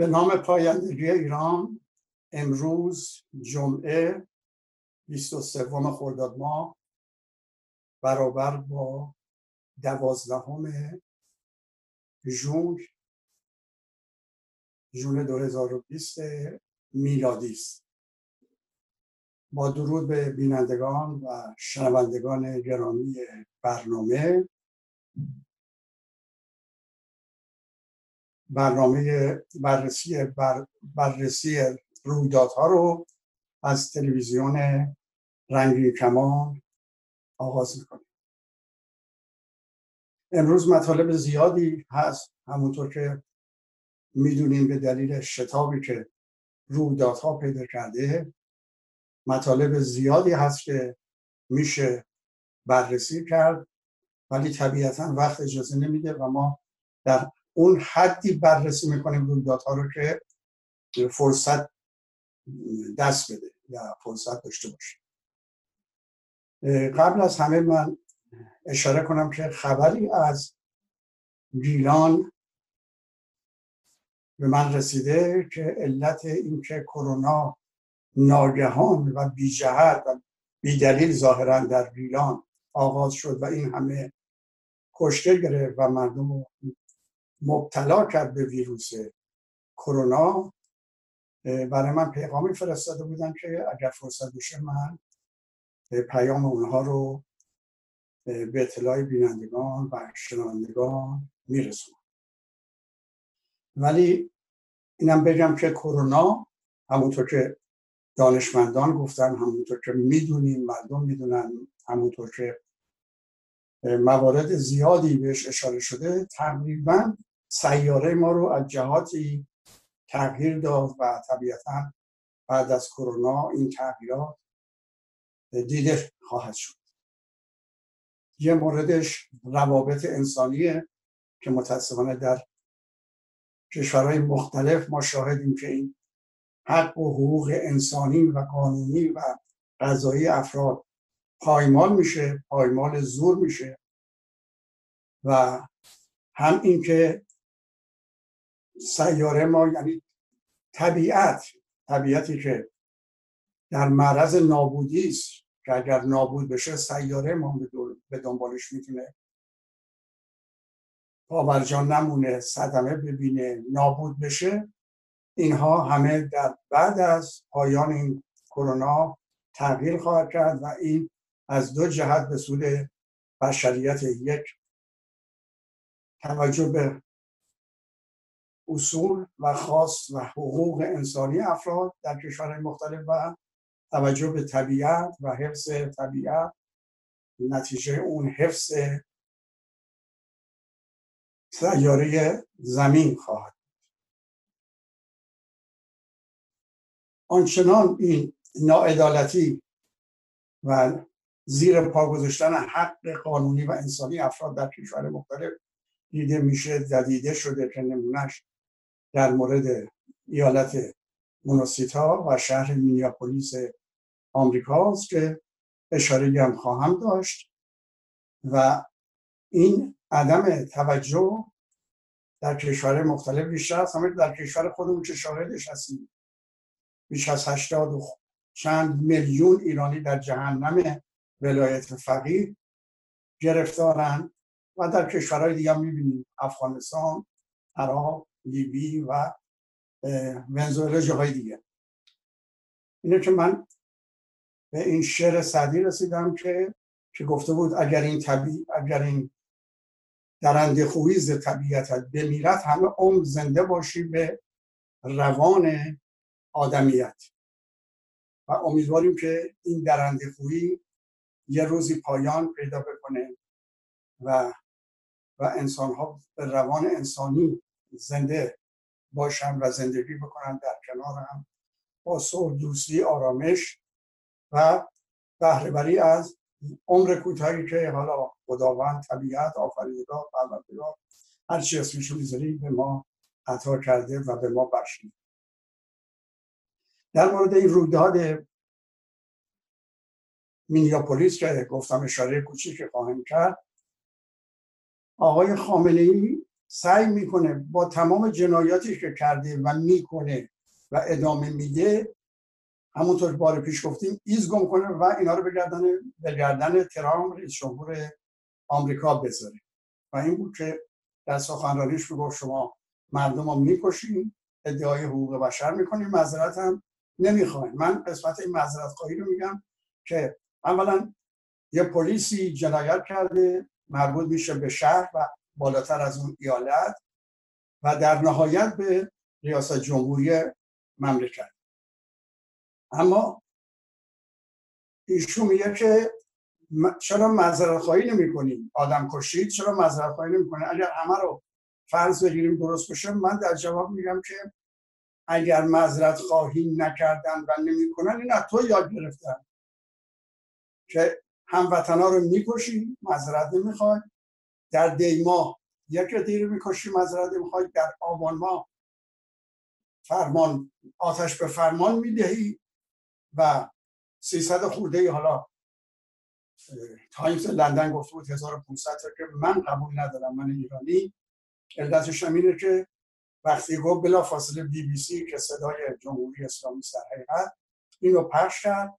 به نام پایندگی ایران امروز جمعه 23 خرداد ماه برابر با دوازدهم ژوئن ژوئن 2020 میلادی است. با درود به بینندگان و شنوندگان گرامی برنامه. برنامه بررسی بر بررسی رویدادها رو از تلویزیون رنگی کمان آغاز می‌کنیم. امروز مطالب زیادی هست همونطور که می‌دونیم به دلیل شتابی که رویدادها پیدا کرده. مطالب زیادی هست که میشه بررسی کرد ولی طبیعتا وقت اجازه نمیده و ما در اون حدی بررسی می‌کنیم رویدادها رو که فرصت دست بده یا فرصت داشته باشه. قبل از همه من اشاره کنم که خبری از گیلان به من رسیده که علت اینکه کرونا ناگهان و بی جهت و بی دلیل ظاهرا در گیلان آغاز شد و این همه کشته گرفت و مردم مبتلا کرد به ویروس کرونا برای من پیغامی فرستاده بودن که اگر فرصت بشه من پیام اونها رو به اطلاع بینندگان و شنوندگان میرسونم. ولی اینم بگم که کرونا همونطور که دانشمندان گفتن همونطور که می‌دونیم مردم می‌دونن همونطور که موارد زیادی بهش اشاره شده تقریبا سیاره ما رو از جهاتی تغییر داد و طبیعتا بعد از کرونا این تغییرات دیده خواهد شد. یه موردش روابط انسانیه که متاسفانه در کشورهای مختلف ما شاهدیم که این حق و حقوق انسانی و قانونی و قضایی افراد پایمال میشه پایمال زور میشه و هم اینکه سیاره ما یعنی طبیعت طبیعتی که در معرض نابودی است که اگر نابود بشه سیاره ما به دنبالش می‌تونه پاورجان نمونه صدمه ببینه نابود بشه. اینها همه در بعد از پایان این کرونا تغییر خواهد کرد و این از دو جهت به سود بشریت یک توجه به اصول و خاص و حقوق انسانی افراد در کشورهای مختلف و توجه به طبیعت و حفظ طبیعت. نتیجه اون حفظ سیاره زمین خواهد آنچنان این ناعدالتی و زیر پا گذاشتن حق قانونی و انسانی افراد در کشور مختلف دیده میشه ددیده شده که نمونهش در مورد ایالت مونوسیتا و شهر مینیاپولیس آمریکاست که اشاره هم خواهم داشت. و این عدم توجه در کشور مختلف بیشتر است. همه در کشور خودمون که شاهدش هستیم. بیش از هشتاد و چند میلیون ایرانی در جهنم ولایت فقیه گرفتارن و در کشورهای دیگه می‌بینیم. افغانستان عراق لیبی و ونزوئلا جاهای دیگه. اینه که من به این شعر سعدی رسیدم که که گفته بود اگر این طبیع اگر این درنده خویز طبیعتت بمیرد همه عمر زنده باشی به روان آدمیت. و امیدواریم که این درنده خویی یه روزی پایان پیدا بکنه و و انسان ها به روان انسانی زنده باشن و زندگی بکنن در کنار هم با صلح دوستی آرامش و بهرهوری از عمر کوتاهی که حالا خداوند طبیعت آفریدگار پروردگار هر چی اسمشو می‌ذاری به ما عطا کرده و به ما بخشید در مورد این رویداد مینیاپولیس که گفتم اشاره کوچیک خواهیم کرد آقای خامنه ای سعی می‌کنه با تمام جنایاتی که کرده و می‌کنه و ادامه میده همونطور بار پیش گفتیم ایز گم کنه و اینا رو به گردن ترامپ رئیس جمهور آمریکا بذاره. و این بود که در سخنرانیش می‌گفت شما مردم رو می‌کشین ادعای حقوق بشر می‌کنین معذرت هم نمی‌خواین. من قسمت این معذرت خواهی رو میگم که اولا یه پلیسی جنایت کرده مربوط میشه به شهر و بالاتر از اون ایالت و در نهایت به ریاست جمهوری مملکت. اما ایشون میگه که چرا معذرت خواهی نمی کنیم آدم کشید چرا معذرت خواهی نمی کنیم اگر همه رو فرض بگیریم درست بشه من در جواب میگم که اگر معذرت خواهی نکردن و نمی‌کنن این از تو یاد گرفتن که هموطنا رو می‌کشی معذرت نمی‌خوای. در دی ماه یک دیر می‌کشی معذرت نمی‌خوای در آبان ماه فرمان آتش به فرمان می‌دهی و 300 خورده حالا تایمز لندن گفته بود 1500 که من قبول ندارم من ایرانی. علتش اینه که وقتی گفت بلا فاصله بی بی سی که صدای جمهوری اسلامی در حقیقت این رو پخش کرد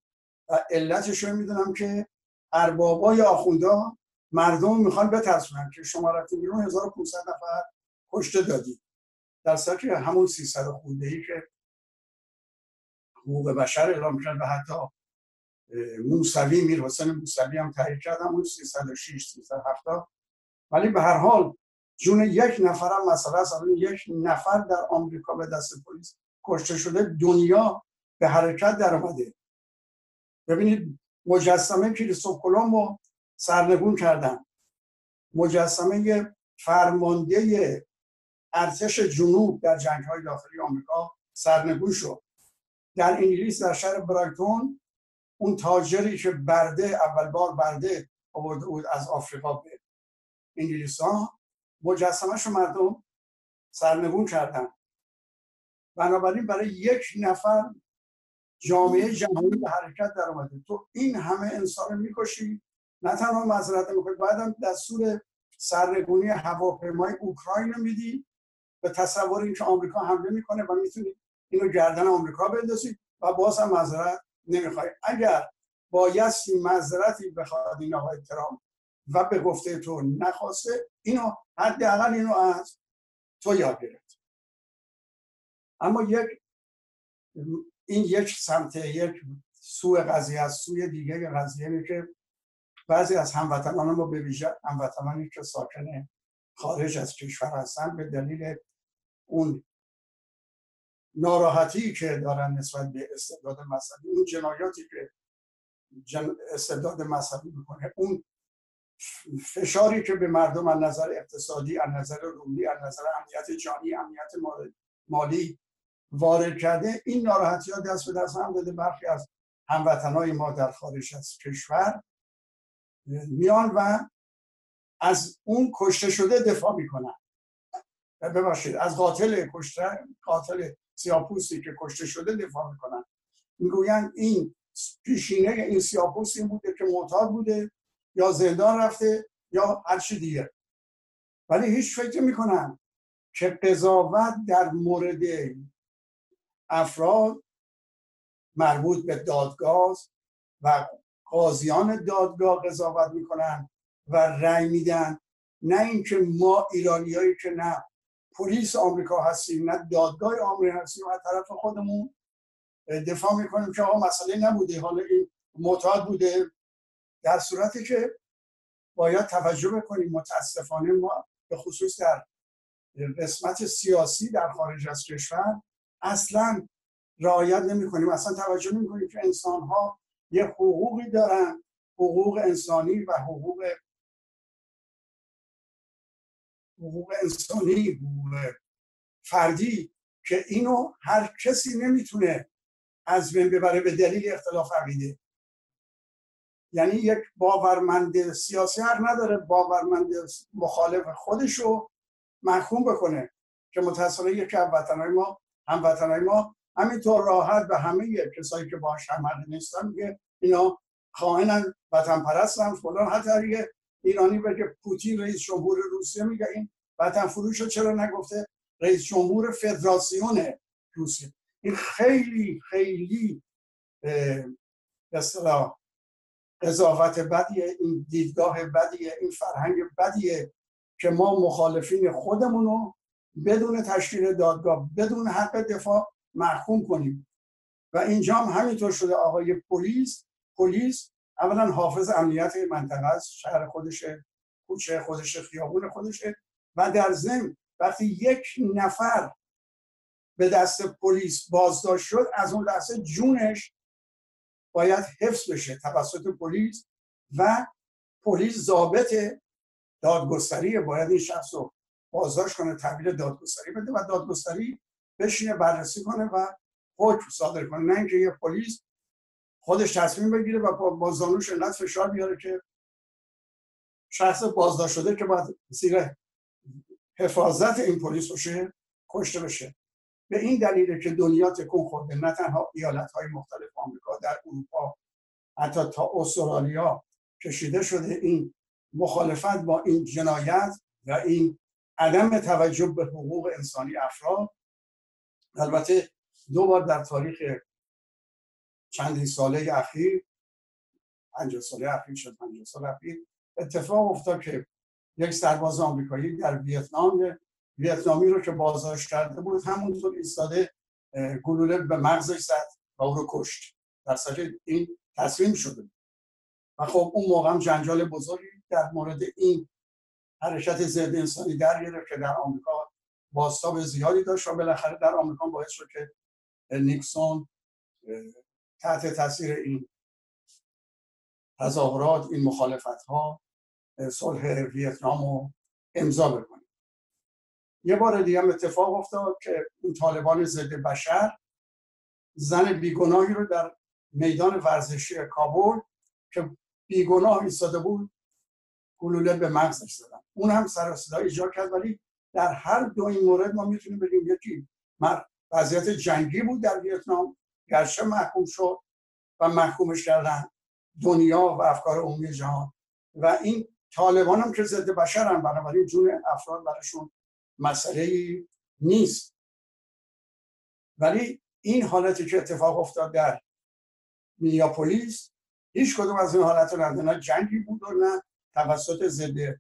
و علتش رو می‌دونم که اربابای آخوندا مردم می‌خوان بترسونن که شما رفتین بیرون 1500 نفر کشته دادید در که همون 300 خونده ای که حقوق بشر اعلام کرد و حتی موسوی میر حسین موسوی هم تحریک کرد همون 306 370 ولی به هر حال جون یک نفر هم مسئله است. یک نفر در آمریکا به دست پلیس کشته شده. دنیا به حرکت در آمده ببینید مجسمه کریستوف کلمب رو سرنگون کردن. مجسمه فرمانده ارتش جنوب در جنگ های داخلی آمریکا سرنگون شد. در انگلیس در شهر برایتون اون تاجری که برده اول بار برده آورده بود از آفریقا به انگلیسان مجسمش رو مردم سرنگون کردن. بنابراین برای یک نفر جامعه جهانی به حرکت در آمده تو این همه انسان می‌کشی نه تنها معذرت می‌کنی بعدم دستور سرنگونی هواپیمای اوکراین رو میدی به تصور اینکه آمریکا حمله می‌کنه و می‌تونی اینو گردن آمریکا بندازی و باز هم معذرت نمی‌خوای. اگر بایستی معذرتی بخواد این آقای ترامپ و به گفته تو نخواسته اینو حداقل اینو از تو یاد گرفت. اما یک این یک سمت یک سوء قضیه از سوی دیگه قضیه که بعضی از هموطنان ما به ویژه هموطنانی که ساکن خارج از کشور هستن به دلیل اون ناراحتی که دارن نسبت به استبداد مذهبی اون جنایاتی که جن... استبداد مذهبی می‌کنه اون فشاری که به مردم از نظر اقتصادی از نظر روحی از نظر امنیت جانی امنیت مالی وارد کرده این ناراحتی ها دست به دست هم داده برخی از هموطنهای ما در خارج از کشور. میان و از اون کشته شده دفاع می‌کنن. ببخشید از قاتل کشته قاتل سیاپوسی که کشته شده دفاع می‌کنن. می‌گویند این پیشینه این سیاپوس این بوده که معتاد بوده یا زندان رفته یا هر چی دیگه. ولی هیچ فکر می‌کنن که قضاوت در مورد افراد مربوط به دادگاه و قاضیان دادگاه قضاوت می‌کنن و رأی میدن. نه اینکه ما ایرانیایی که نه پلیس آمریکا هستیم نه دادگاه آمریکا هستیم از طرف خودمون دفاع می‌کنیم که آقا مسئله نبوده. حالا این معتاد بوده. در صورتی که باید توجه بکنیم. متاسفانه ما به خصوص در قسمت سیاسی در خارج از کشور اصلا رعایت نمی کنیم اصلا توجه نمی کنیم که انسان ها یه حقوقی دارن حقوق انسانی و حقوق حقوق انسانی حقوق فردی که اینو هر کسی نمی‌تونه از بین ببره به دلیل اختلاف عقیده. یعنی یک باورمند سیاسی هر نداره باورمند مخالف خودشو محکوم بکنه که متاسفانه یکی از ما هم وطنهای ما همینطور راحت به همه کسایی که باش هم نیستن میگه اینا خائنن وطن پرستن فلان. حتی یه ایرانی بگه پوتین رئیس جمهور روسیه میگه این وطن فروش رو چرا نگفته؟ رئیس جمهور فدراسیون روسیه. این خیلی خیلی اصطلاح قضاوت بدیه این دیدگاه بدیه این فرهنگ بدیه که ما مخالفین خودمون رو بدون تشکیل دادگاه بدون حق دفاع محکوم کنیم. و اینجا هم همینطور شده آقای پلیس پلیس اولا حافظ امنیت منطقه است شهر خودشه کوچه خودشه خیابون خودشه و در ضمن وقتی یک نفر به دست پلیس بازداشت شد از اون لحظه جونش باید حفظ بشه توسط پلیس. و پلیس ضابط دادگستری باید این شخص رو بازداشت کنه تحویل دادگستری بده و دادگستری بشینه بررسی کنه و حکم صادر کنه. نه اینکه یه پلیس خودش تصمیم بگیره و با زانوش انقدر فشار بیاره که شخص بازداشت شده که باید زیر حفاظت این پلیس باشه کشته بشه. به این دلیله که دنیا تکون خورده نه تنها ایالت های مختلف آمریکا در اروپا حتی تا استرالیا کشیده شده این مخالفت با این جنایت و این عدم توجه به حقوق انسانی افراد. البته دو بار در تاریخ چندین ساله اخیر پنجاه ساله اخیر شد پنجاه سال اخیر اتفاق افتاد که یک سرباز آمریکایی در ویتنام ویتنامی رو که بازداشت کرده بود همونطور ایستاده گلوله به مغزش زد و او رو کشت. در این تصمیم شده و خب اون موقع هم جنجال بزرگی در مورد این حرکت ضد انسانی در که در آمریکا باستاب زیادی داشت و بالاخره در آمریکا باعث شد که نیکسون تحت تاثیر این تظاهرات این مخالفت ها صلح ویتنام رو امضا بکنه. یه بار دیگه هم اتفاق افتاد که این طالبان ضد بشر زن بیگناهی رو در میدان ورزشی کابل که بیگناه ایستاده بود گلوله به مغزش زدن. اون هم سر صدا ایجاد کرد ولی در هر دو این مورد ما می‌تونیم بگیم یکی وضعیت جنگی بود در ویتنام گرچه محکوم شد و محکومش کردن دنیا و افکار عمومی جهان. و این طالبان هم که ضد بشر هم بنابراین جون افراد براشون مسئله نیست. ولی این حالتی که اتفاق افتاد در مینیاپولیس هیچ کدوم از این حالت رو نه جنگی بود و نه توسط ضد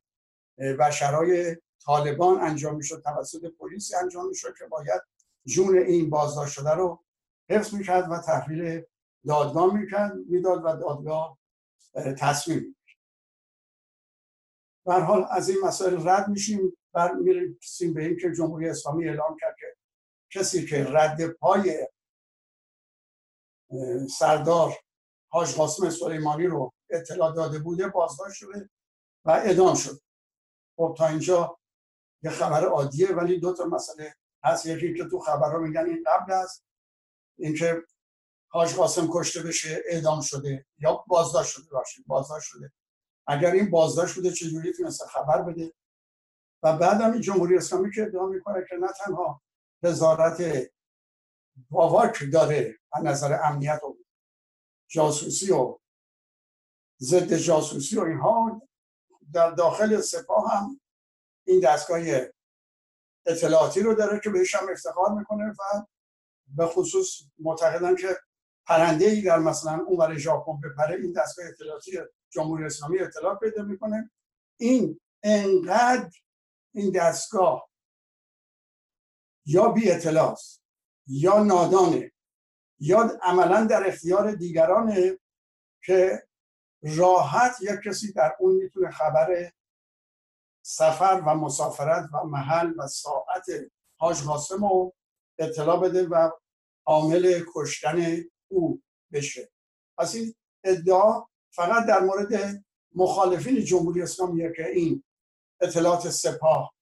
بشرای طالبان انجام می‌شد توسط پلیس انجام می‌شد که باید جون این بازداشت شده رو حفظ می‌کرد و تحویل دادگاه می‌کرد می‌داد و دادگاه تصمیم به حال از این مسائل رد میشیم بر می‌رسیم به این که جمهوری اسلامی اعلام کرد که کسی که رد پای سردار حاج قاسم سلیمانی رو اطلاع داده بوده بازداشت شده و اعدام شد خب تا اینجا یه خبر عادیه ولی دو تا مسئله هست. یکی که تو خبرها میگن این قبل است اینکه حاج قاسم کشته بشه اعدام شده یا بازداشت شده باشید بازداشت شده. اگر این بازداشت بوده چجوری تونسته خبر بده؟ و بعد هم این جمهوری اسلامی که ادعا می‌کنه که نه تنها وزارت واواک داره از نظر امنیت و جاسوسی و ضد جاسوسی و اینها در داخل سپاه هم این دستگاه اطلاعاتی رو داره که بهش هم افتخار می‌کنه و به خصوص معتقدن که پرنده ای در مثلا اون برای ژاپن بپره این دستگاه اطلاعاتی جمهوری اسلامی اطلاع پیدا می‌کنه. این انقدر این دستگاه یا بی اطلاعات یا نادانه یا عملا در اختیار دیگرانه که راحت یک کسی در اون می‌تونه خبر سفر و مسافرت و محل و ساعت حاج قاسم رو اطلاع بده و عامل کشتن او بشه. پس این ادعا فقط در مورد مخالفین جمهوری اسلامیه که این اطلاعات سپاه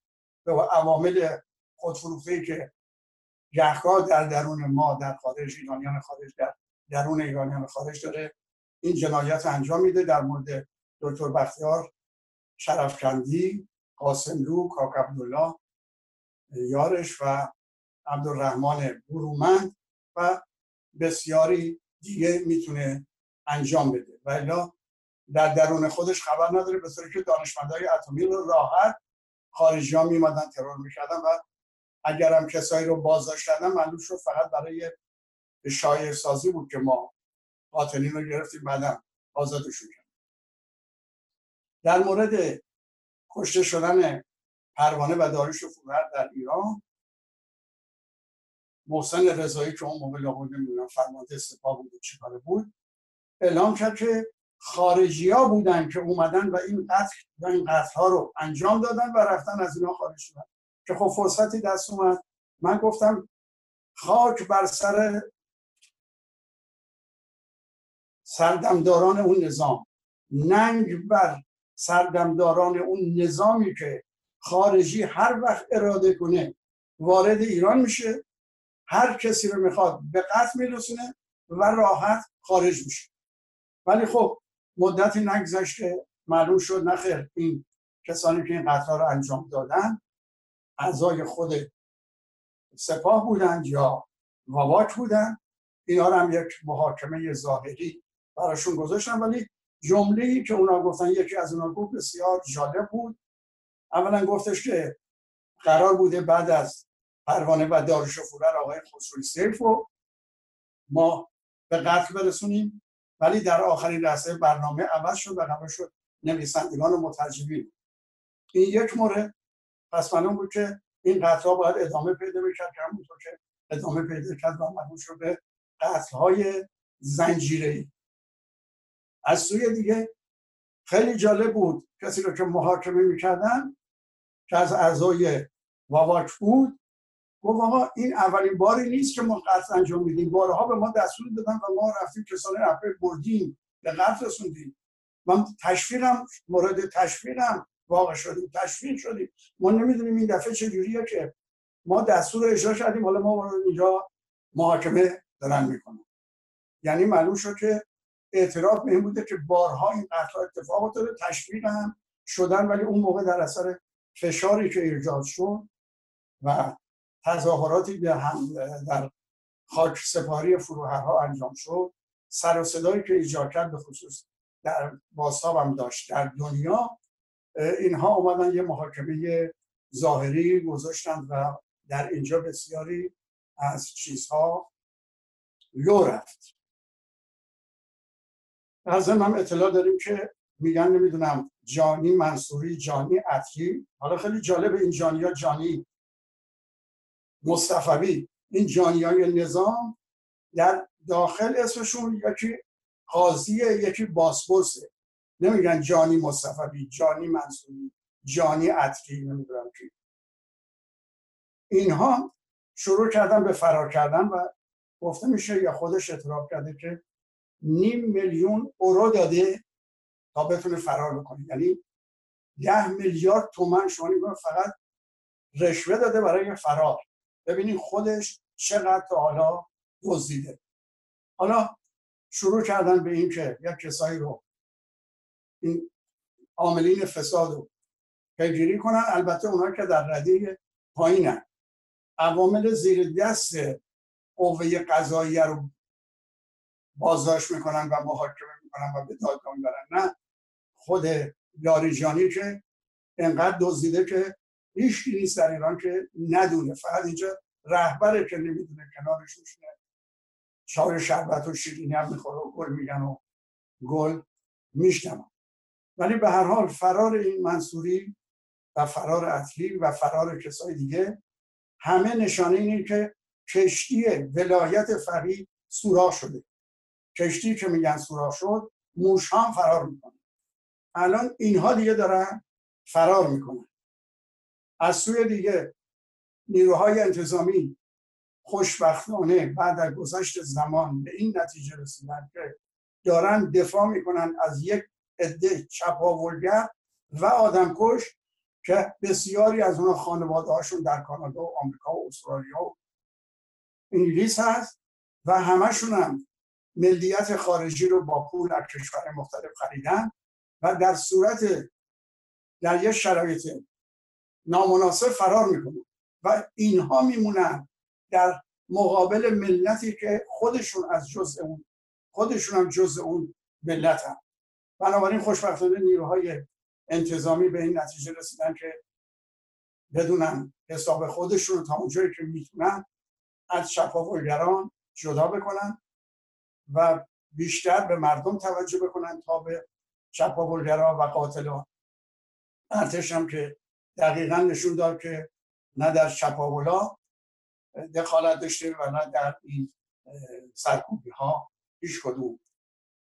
به عوامل خودفروخته که گهگاه در درون ما در خارج ایرانیان خارج در درون ایرانیان خارج داره این جنایت انجام میده در مورد دکتر بختیار. شرفکندی قاسملو کاک عبدالله یارش و عبدالرحمن برومند و بسیاری دیگه می‌تونه انجام بده. و الا در درون خودش خبر نداره به که دانشمندهای اتمی رو راحت خارجی ها میمدن ترور می‌کردن و اگرم کسایی رو بازداشت کردن معلوم شد فقط برای شایع سازی بود که ما قاتلین رو گرفتیم بعدم آزادشون در مورد کشته شدن پروانه و داریش فورهر در ایران محسن رضایی که اون موقع لابد نمی‌دونم فرمانده سپاه بود چیکاره بود اعلام کرد که خارجی ها بودن که اومدن و این قتل و این قتل ها رو انجام دادن و رفتن از اینا خارج شدن. که خب فرصتی دست اومد. من گفتم خاک بر سر سردمداران اون نظام. ننگ بر سردمداران اون نظامی که خارجی هر وقت اراده کنه وارد ایران میشه هر کسی رو می‌خواد به قتل میرسونه و راحت خارج میشه. ولی خب مدتی نگذشته معلوم شد نخیر این کسانی که این قتل رو انجام دادن اعضای خود سپاه بودند یا واواک بودن اینا هم یک محاکمه ظاهری براشون گذاشتن. ولی جمله ای که اونا گفتن یکی از اونا گفت بسیار جالب بود. اولا گفتش که قرار بوده بعد از پروانه و داروش و فورر آقای خسروی سیف رو ما به قتل برسونیم. ولی در آخرین لحظه برنامه عوض شد و قرار شد نویسندگان و مترجمین. این یک مورد. پس معلوم بود که این قتل ها باید ادامه پیدا بکرد که همونطور که ادامه پیدا کرد و مربوط شد به قتل های زنجیره از سوی دیگه خیلی جالب بود کسی رو که محاکمه می‌کردن که از اعضای واواک بود گفت آقا این اولین باری نیست که ما قتل انجام میدیم. بارها به ما دستور دادن و ما رفتیم کسان رفته بردیم به قتل رسوندیم. من تشویقم مورد تشویقم واقع شدیم تشویق شدیم. ما نمی‌دونیم این دفعه چجوریه که ما دستور اجرا کردیم حالا ما اینجا محاکمه دارن می‌کنن. یعنی معلوم شد که اعتراف به بوده که بارها این قتل اتفاق افتاده تشویق هم شدن ولی اون موقع در اثر فشاری که ایجاد شد و تظاهراتی به هم در خاک سپاری فروهرها انجام شد سر و صدایی که ایجاد کرد به خصوص در باستاب هم داشت. در دنیا اینها اومدن یه محاکمه ظاهری گذاشتند و در اینجا بسیاری از چیزها لو رفت. در هم اطلاع داریم که میگن نمی‌دونم جانی منصوری جانی عطی حالا خیلی جالب این جانی ها جانی مصطفوی این جانی های نظام در داخل اسمشون یکی قاضی یکی باسپورسه نمیگن جانی مصطفی جانی منصوری جانی عطری نمی‌دونم کی. اینها شروع کردن به فرار کردن و گفته میشه یا خودش اعتراف کرده که نیم میلیون اورو داده تا بتونه فرار بکنه. یعنی ده میلیارد تومن شما فقط رشوه داده برای فرار. ببینید خودش چقدر تا حالا دزدیده. حالا شروع کردن به این که یک کسایی رو این عاملین فساد رو پیگیری کنن البته اونها که در رده پایینن. عوامل زیر دست قوه قضاییه رو بازداشت می‌کنن و محاکمه می‌کنن و به دادگاه می‌برن. نه خود یاریجانی که انقدر دزدیده که هیچ نیست در ایران که ندونه. فقط اینجا رهبره که نمی‌دونه کنارش میشینه. چای شربت و شیرینی هم می‌خوره و گل میگن و گل میشنم ولی به هر حال فرار این منصوری و فرار اصلی و فرار کسای دیگه همه نشانه اینه که کشتی ولایت فقیه سوراخ شده. کشتی که میگن سوراخ شد موش هم فرار می‌کنه. الان اینها دیگه دارن فرار می‌کنن. از سوی دیگه نیروهای انتظامی خوشبختانه بعد از گذشت زمان به این نتیجه رسیدن که دارن دفاع می‌کنن از یک عده چپاولگر و آدمکش که بسیاری از اونها خانواده هاشون در کانادا و آمریکا و استرالیا و انگلیس هست و همشون هم ملیت خارجی رو با پول از کشور مختلف خریدن و در صورت در یک شرایط نامناسب فرار می‌کنن و اینها میمونن در مقابل ملتی که خودشون از جزء اون خودشون هم جزء اون ملت هم. بنابراین خوشبختانه نیروهای انتظامی به این نتیجه رسیدن که بدونن حساب خودشون تا اونجایی که می‌تونن از شفاولگران جدا بکنن. و بیشتر به مردم توجه بکنن تا به چپاولگرا و قاتلان ارتش هم که دقیقا نشون داد که نه در چپاولا دخالت داشته و نه در این سرکوبی ها هیچ کدوم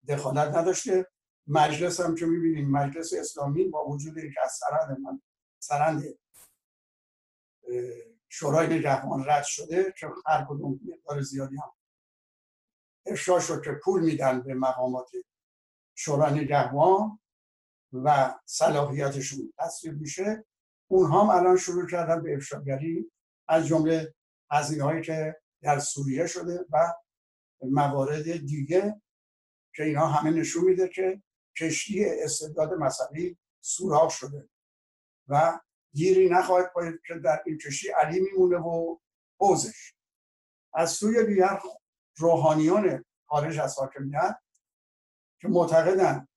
دخالت نداشته. مجلس هم که می‌بینیم مجلس اسلامی با وجود اینکه از سرند من سرند شورای نگهبان رد شده که هر کدوم مقدار زیادی هم افشا شد که پول میدن به مقامات شورای نگهبان و صلاحیتشون تصویب میشه اونها هم الان شروع کردن به افشاگری از جمله هزینه هایی که در سوریه شده و موارد دیگه که اینا همه نشون میده که کشتی استعداد مذهبی سوراخ شده و گیری نخواهد باید که در این کشتی علی میمونه و حوزش از سوی دیگر روحانیان خارج از حاکمیت که معتقدن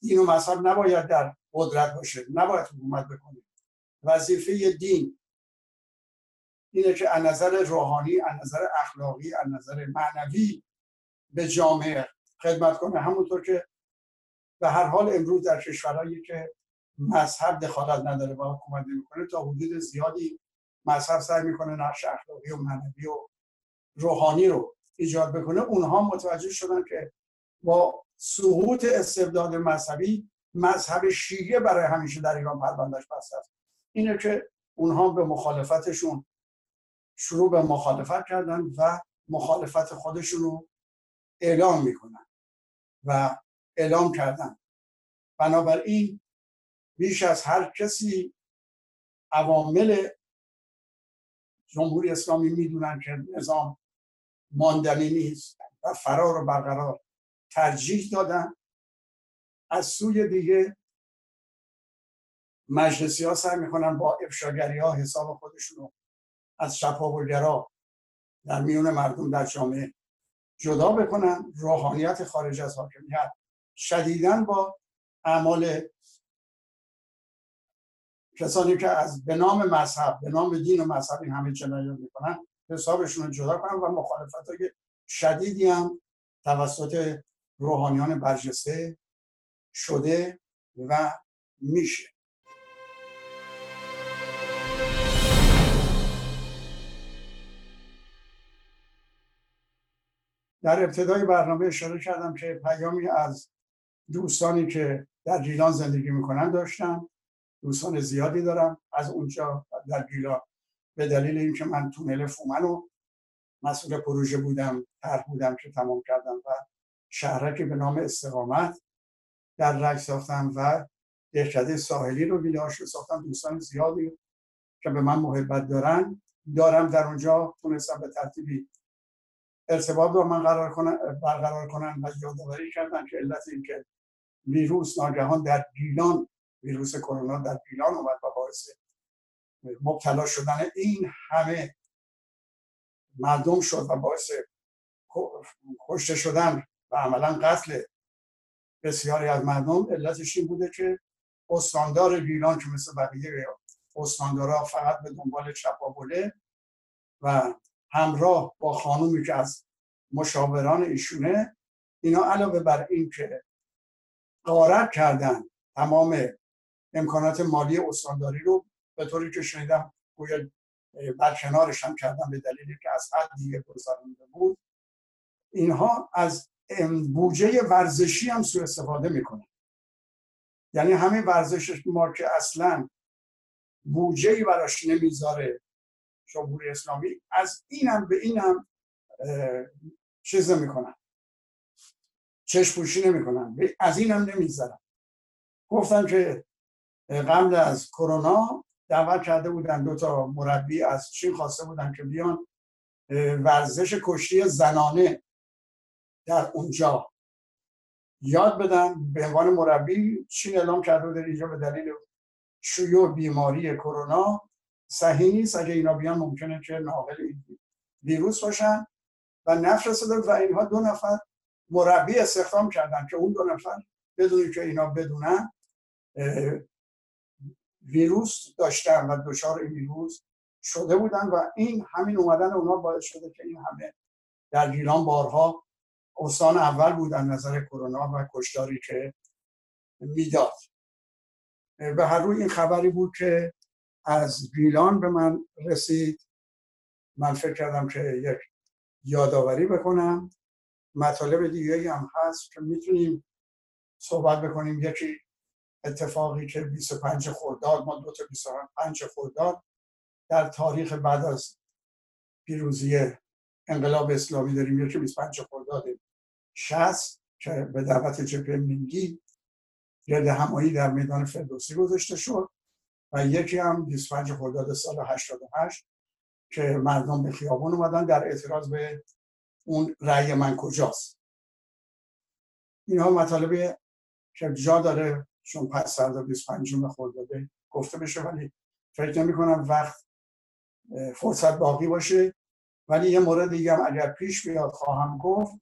دین و مذهب نباید در قدرت باشه نباید حکومت بکنه. وظیفه دین اینه که از نظر روحانی از نظر اخلاقی از نظر معنوی به جامعه خدمت کنه. همونطور که به هر حال امروز در کشورهایی که مذهب دخالت نداره و حکومت نمی‌کنه تا حدود زیادی مذهب سعی می‌کنه نقش اخلاقی و معنوی و روحانی رو ایجاد بکنه اونها متوجه شدن که با سقوط استبداد مذهبی مذهب شیعه برای همیشه در ایران پروندهش بسته است. اینه که اونها به مخالفتشون شروع به مخالفت کردن و مخالفت خودشون رو اعلام می‌کنن و اعلام کردن. بنابراین بیش از هر کسی عوامل جمهوری اسلامی می‌دونن که نظام ماندنی نیست. و فرار و برقرار. ترجیح دادن. از سوی دیگه مجلسی ها سعی می‌کنن با افشاگری ها حساب خودشون رو از شپاولگرا در میون مردم در جامعه جدا بکنن. روحانیت خارج از حاکمیت. شدیدن با اعمال کسانی که از به نام مذهب به نام دین و مذهب این همه جنایت می‌کنن حسابشون رو جدا کنن و مخالفت های شدیدی هم توسط روحانیان برجسته شده و میشه. در ابتدای برنامه اشاره کردم که پیامی از دوستانی که در گیلان زندگی می‌کنن داشتم. دوستان زیادی دارم از اونجا در گیلان. به دلیل اینکه من تونل فومن مسئول پروژه بودم طرح بودم که تمام کردم و شهرکی به نام استقامت در رگ ساختم و دهکده ساحلی رو بیداش ساختم دوستان زیادی که به من محبت دارن. دارم در اونجا تونستم به ترتیبی ارتباط با من قرار کنن برقرار کنن و یادآوری کردن که علت این که ویروس ناگهان در گیلان ویروس کرونا در گیلان اومد و باعث مبتلا شدن این همه مردم شد و باعث کشته شدن و عملا قتل بسیاری از مردم علتش این بوده که استاندار گیلان که مثل بقیه استاندارا فقط به دنبال چپاوله و همراه با خانومی که از مشاوران ایشونه اینا علاوه بر این که قارت کردن تمام امکانات مالی استانداری رو به طوری که شنیدم گویا برکنارش هم کردن به دلیلی که از حد دیگه گذرانده بود. اینها از بودجه ورزشی هم سوء استفاده می‌کنن. یعنی همین ورزش ما که اصلا بودجه براش نمی‌ذاره جمهوری اسلامی از اینم به اینم چیز نمی‌کنن. چشم پوشی نمی‌کنن. از اینم نمی‌ذارن گفتن که قبل از کرونا دعوت کرده بودن دو تا مربی از چین خواسته بودن که بیان ورزش کشتی زنانه در اونجا یاد بدن. به عنوان مربی چین اعلام کرده بود اینجا به دلیل شیوع بیماری کرونا. صحیح نیست اگه اینا بیان ممکنه که ناقل ویروس باشن. و نفرستادن و اینها دو نفر مربی استخدام کردن که اون دو نفر بدونی که اینا بدونن ویروس داشتن و دچار این ویروس شده بودن و این همین اومدن اونا باعث شده که این همه در گیلان بارها استان اول بود از نظر کرونا و کشداری که می‌داد. به هر روی این خبری بود که از گیلان به من رسید. من فکر کردم که یک یادآوری بکنم. مطالب دیگه هم هست که می‌تونیم صحبت بکنیم. یکی اتفاقی که 25 خرداد ما دو تا 25 خرداد در تاریخ بعد از پیروزی انقلاب اسلامی داریم یکی 25 خرداد 60 که به دعوت جبهه ملی گرد همایی در میدان فردوسی گذاشته شد و یکی هم 25 خرداد سال 88 که مردم به خیابان اومدن در اعتراض به اون رأی من کجاست. اینها مطالب که جا داره چون پس فردا 25 خرداد گفته بشه ولی فکر نمی کنم وقت فرصت باقی باشه. ولی یه مورد دیگه هم اگر پیش بیاد خواهم گفت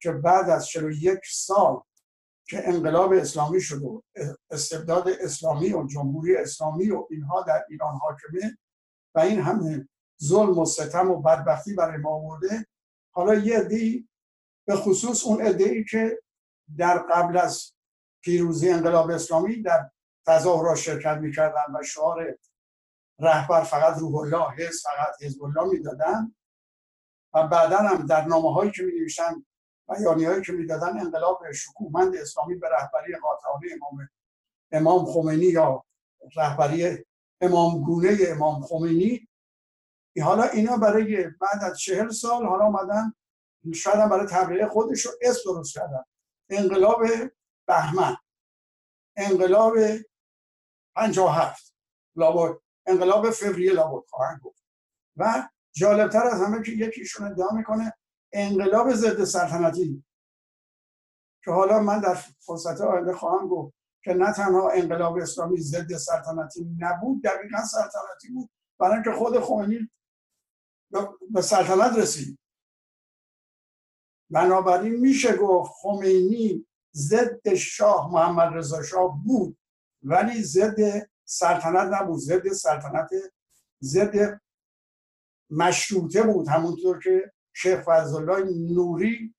که بعد از 41 سال که انقلاب اسلامی شد و استبداد اسلامی و جمهوری اسلامی و اینها در ایران حاکمه و این همه ظلم و ستم و بدبختی برای ما آورده حالا یه عده‌ای به خصوص اون عده‌ای که در قبل از پیروزی انقلاب اسلامی در تظاهرات شرکت می‌کردن و شعار رهبر فقط روح الله حزب فقط حزب الله می‌دادن. و بعدا هم در نامه هایی که می نوشتن بیانی هایی که می‌دادن انقلاب شکومند اسلامی به رهبری قاطعانه امام امام خمینی یا رهبری امام گونه امام خمینی. حالا اینا برای بعد از چهل سال حالا آمدن شاید برای تبلیغ خودش رو اسم درست کردن. انقلاب بهمن. انقلاب 57 لابد انقلاب فوریه لابد خواهند گفت. و جالبتر از همه که یکیشون ادعا می‌کنه انقلاب ضد سلطنتی. که حالا من در فرصت آینده خواهم گفت که نه تنها انقلاب اسلامی ضد سلطنتی نبود دقیقا سلطنتی بود. برای اینکه خود خمینی به سلطنت رسید. بنابراین میشه گفت خمینی ضد شاه محمد رضا شاه بود ولی ضد سلطنت نبود ضد سلطنت ضد مشروطه بود. همونطور که شیخ فضلالله نوری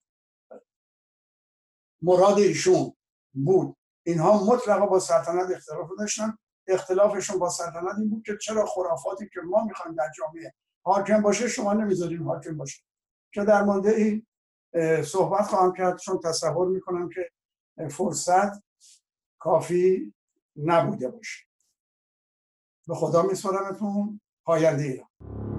مراد ایشون بود. اینها مطلقا با سلطنت اختلاف داشتن. اختلافشون با سلطنت این بود که چرا خرافاتی که ما می‌خوایم در جامعه حاکم باشه شما نمی‌ذاریم حاکم باشه. که در مورد این صحبت خواهم کرد چون تصور می‌کنم که فرصت کافی نبوده باشه. به خدا میسپارمتون. پاینده ایران.